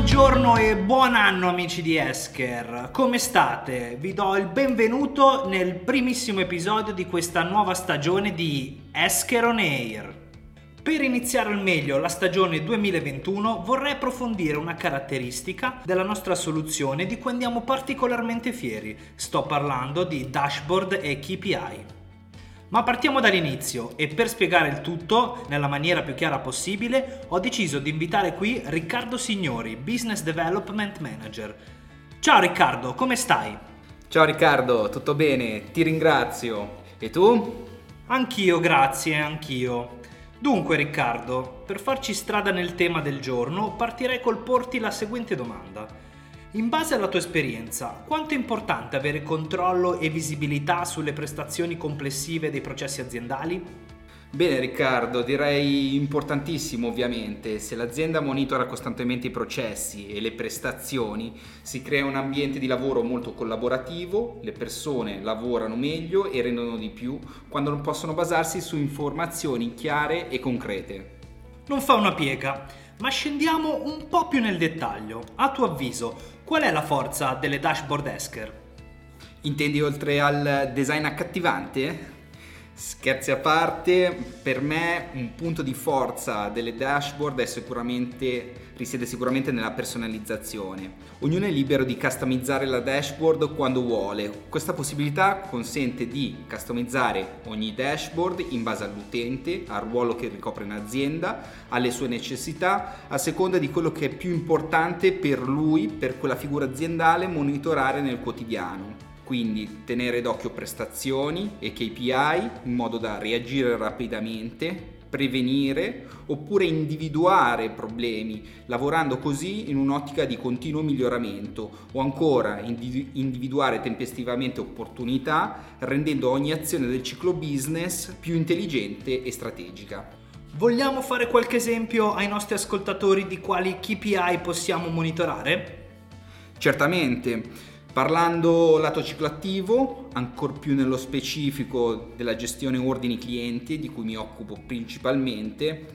Buongiorno e buon anno amici di Esker, come state? Vi do il benvenuto nel primissimo episodio di questa nuova stagione di Esker on Air. Per iniziare al meglio la stagione 2021 vorrei approfondire una caratteristica della nostra soluzione di cui andiamo particolarmente fieri. Sto parlando di dashboard e KPI. Ma partiamo dall'inizio e per spiegare il tutto nella maniera più chiara possibile ho deciso di invitare qui Riccardo Signori, Business Development Manager. Ciao Riccardo, come stai? Ciao Riccardo, tutto bene? Ti ringrazio. E tu? Anch'io, grazie, anch'io. Dunque Riccardo, per farci strada nel tema del giorno, partirei col porti la seguente domanda. In base alla tua esperienza, quanto è importante avere controllo e visibilità sulle prestazioni complessive dei processi aziendali? Bene Riccardo, direi importantissimo ovviamente. Se l'azienda monitora costantemente i processi e le prestazioni, si crea un ambiente di lavoro molto collaborativo, le persone lavorano meglio e rendono di più quando possono basarsi su informazioni chiare e concrete. Non fa una piega, ma scendiamo un po' più nel dettaglio. A tuo avviso, Qual è la forza delle dashboard Esker? Intendi oltre al design accattivante? Scherzi a parte, per me un punto di forza delle dashboard sicuramente, risiede sicuramente nella personalizzazione. Ognuno è libero di customizzare la dashboard quando vuole. Questa possibilità consente di customizzare ogni dashboard in base all'utente, al ruolo che ricopre in azienda, alle sue necessità, a seconda di quello che è più importante per lui, per quella figura aziendale, monitorare nel quotidiano quindi tenere d'occhio prestazioni e KPI in modo da reagire rapidamente, prevenire oppure individuare problemi, lavorando così in un'ottica di continuo miglioramento o ancora individuare tempestivamente opportunità, rendendo ogni azione del ciclo business più intelligente e strategica. Vogliamo fare qualche esempio ai nostri ascoltatori di quali KPI possiamo monitorare? Certamente. Parlando lato ciclo attivo, ancora più nello specifico della gestione ordini clienti, di cui mi occupo principalmente,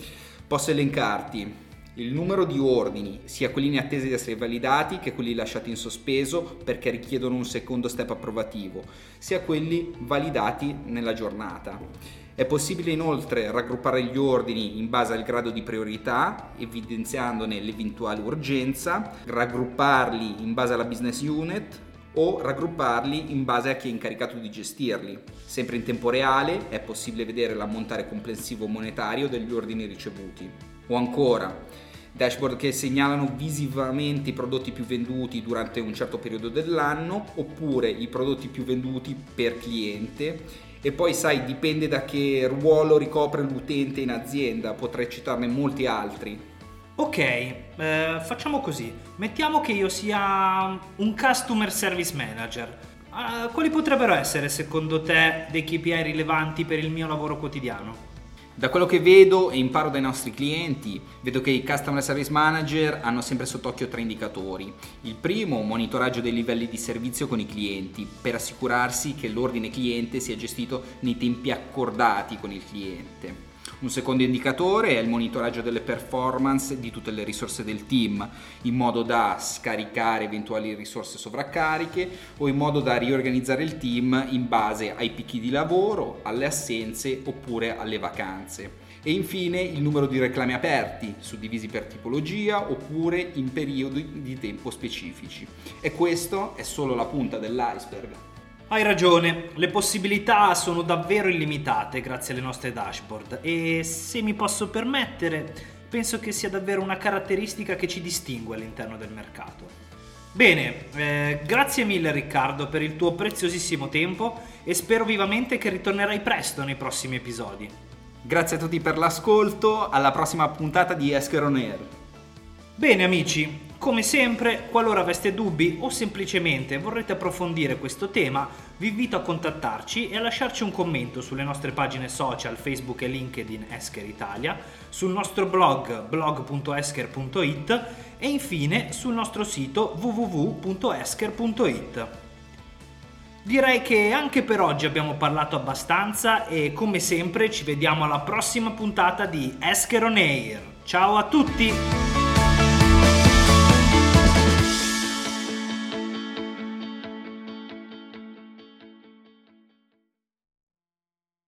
posso elencarti il numero di ordini, sia quelli in attesa di essere validati che quelli lasciati in sospeso perché richiedono un secondo step approvativo, sia quelli validati nella giornata. È possibile inoltre raggruppare gli ordini in base al grado di priorità, evidenziandone l'eventuale urgenza, raggrupparli in base alla business unit o raggrupparli in base a chi è incaricato di gestirli. Sempre in tempo reale è possibile vedere l'ammontare complessivo monetario degli ordini ricevuti. O ancora, dashboard che segnalano visivamente i prodotti più venduti durante un certo periodo dell'anno oppure i prodotti più venduti per cliente e poi sai dipende da che ruolo ricopre l'utente in azienda, potrei citarne molti altri. Ok, eh, facciamo così. Mettiamo che io sia un customer service manager. Uh, quali potrebbero essere secondo te dei KPI rilevanti per il mio lavoro quotidiano? Da quello che vedo e imparo dai nostri clienti, vedo che i Customer Service Manager hanno sempre sott'occhio tre indicatori. Il primo, monitoraggio dei livelli di servizio con i clienti, per assicurarsi che l'ordine cliente sia gestito nei tempi accordati con il cliente. Un secondo indicatore è il monitoraggio delle performance di tutte le risorse del team, in modo da scaricare eventuali risorse sovraccariche o in modo da riorganizzare il team in base ai picchi di lavoro, alle assenze oppure alle vacanze. E infine il numero di reclami aperti, suddivisi per tipologia oppure in periodi di tempo specifici. E questo è solo la punta dell'iceberg. Hai ragione, le possibilità sono davvero illimitate grazie alle nostre dashboard e se mi posso permettere, penso che sia davvero una caratteristica che ci distingue all'interno del mercato. Bene, eh, grazie mille Riccardo per il tuo preziosissimo tempo e spero vivamente che ritornerai presto nei prossimi episodi. Grazie a tutti per l'ascolto, alla prossima puntata di Esker On Air. Bene amici, come sempre, qualora aveste dubbi o semplicemente vorrete approfondire questo tema, vi invito a contattarci e a lasciarci un commento sulle nostre pagine social Facebook e LinkedIn Esker Italia, sul nostro blog blog.esker.it e infine sul nostro sito www.esker.it. Direi che anche per oggi abbiamo parlato abbastanza e come sempre ci vediamo alla prossima puntata di Esker On Air. Ciao a tutti!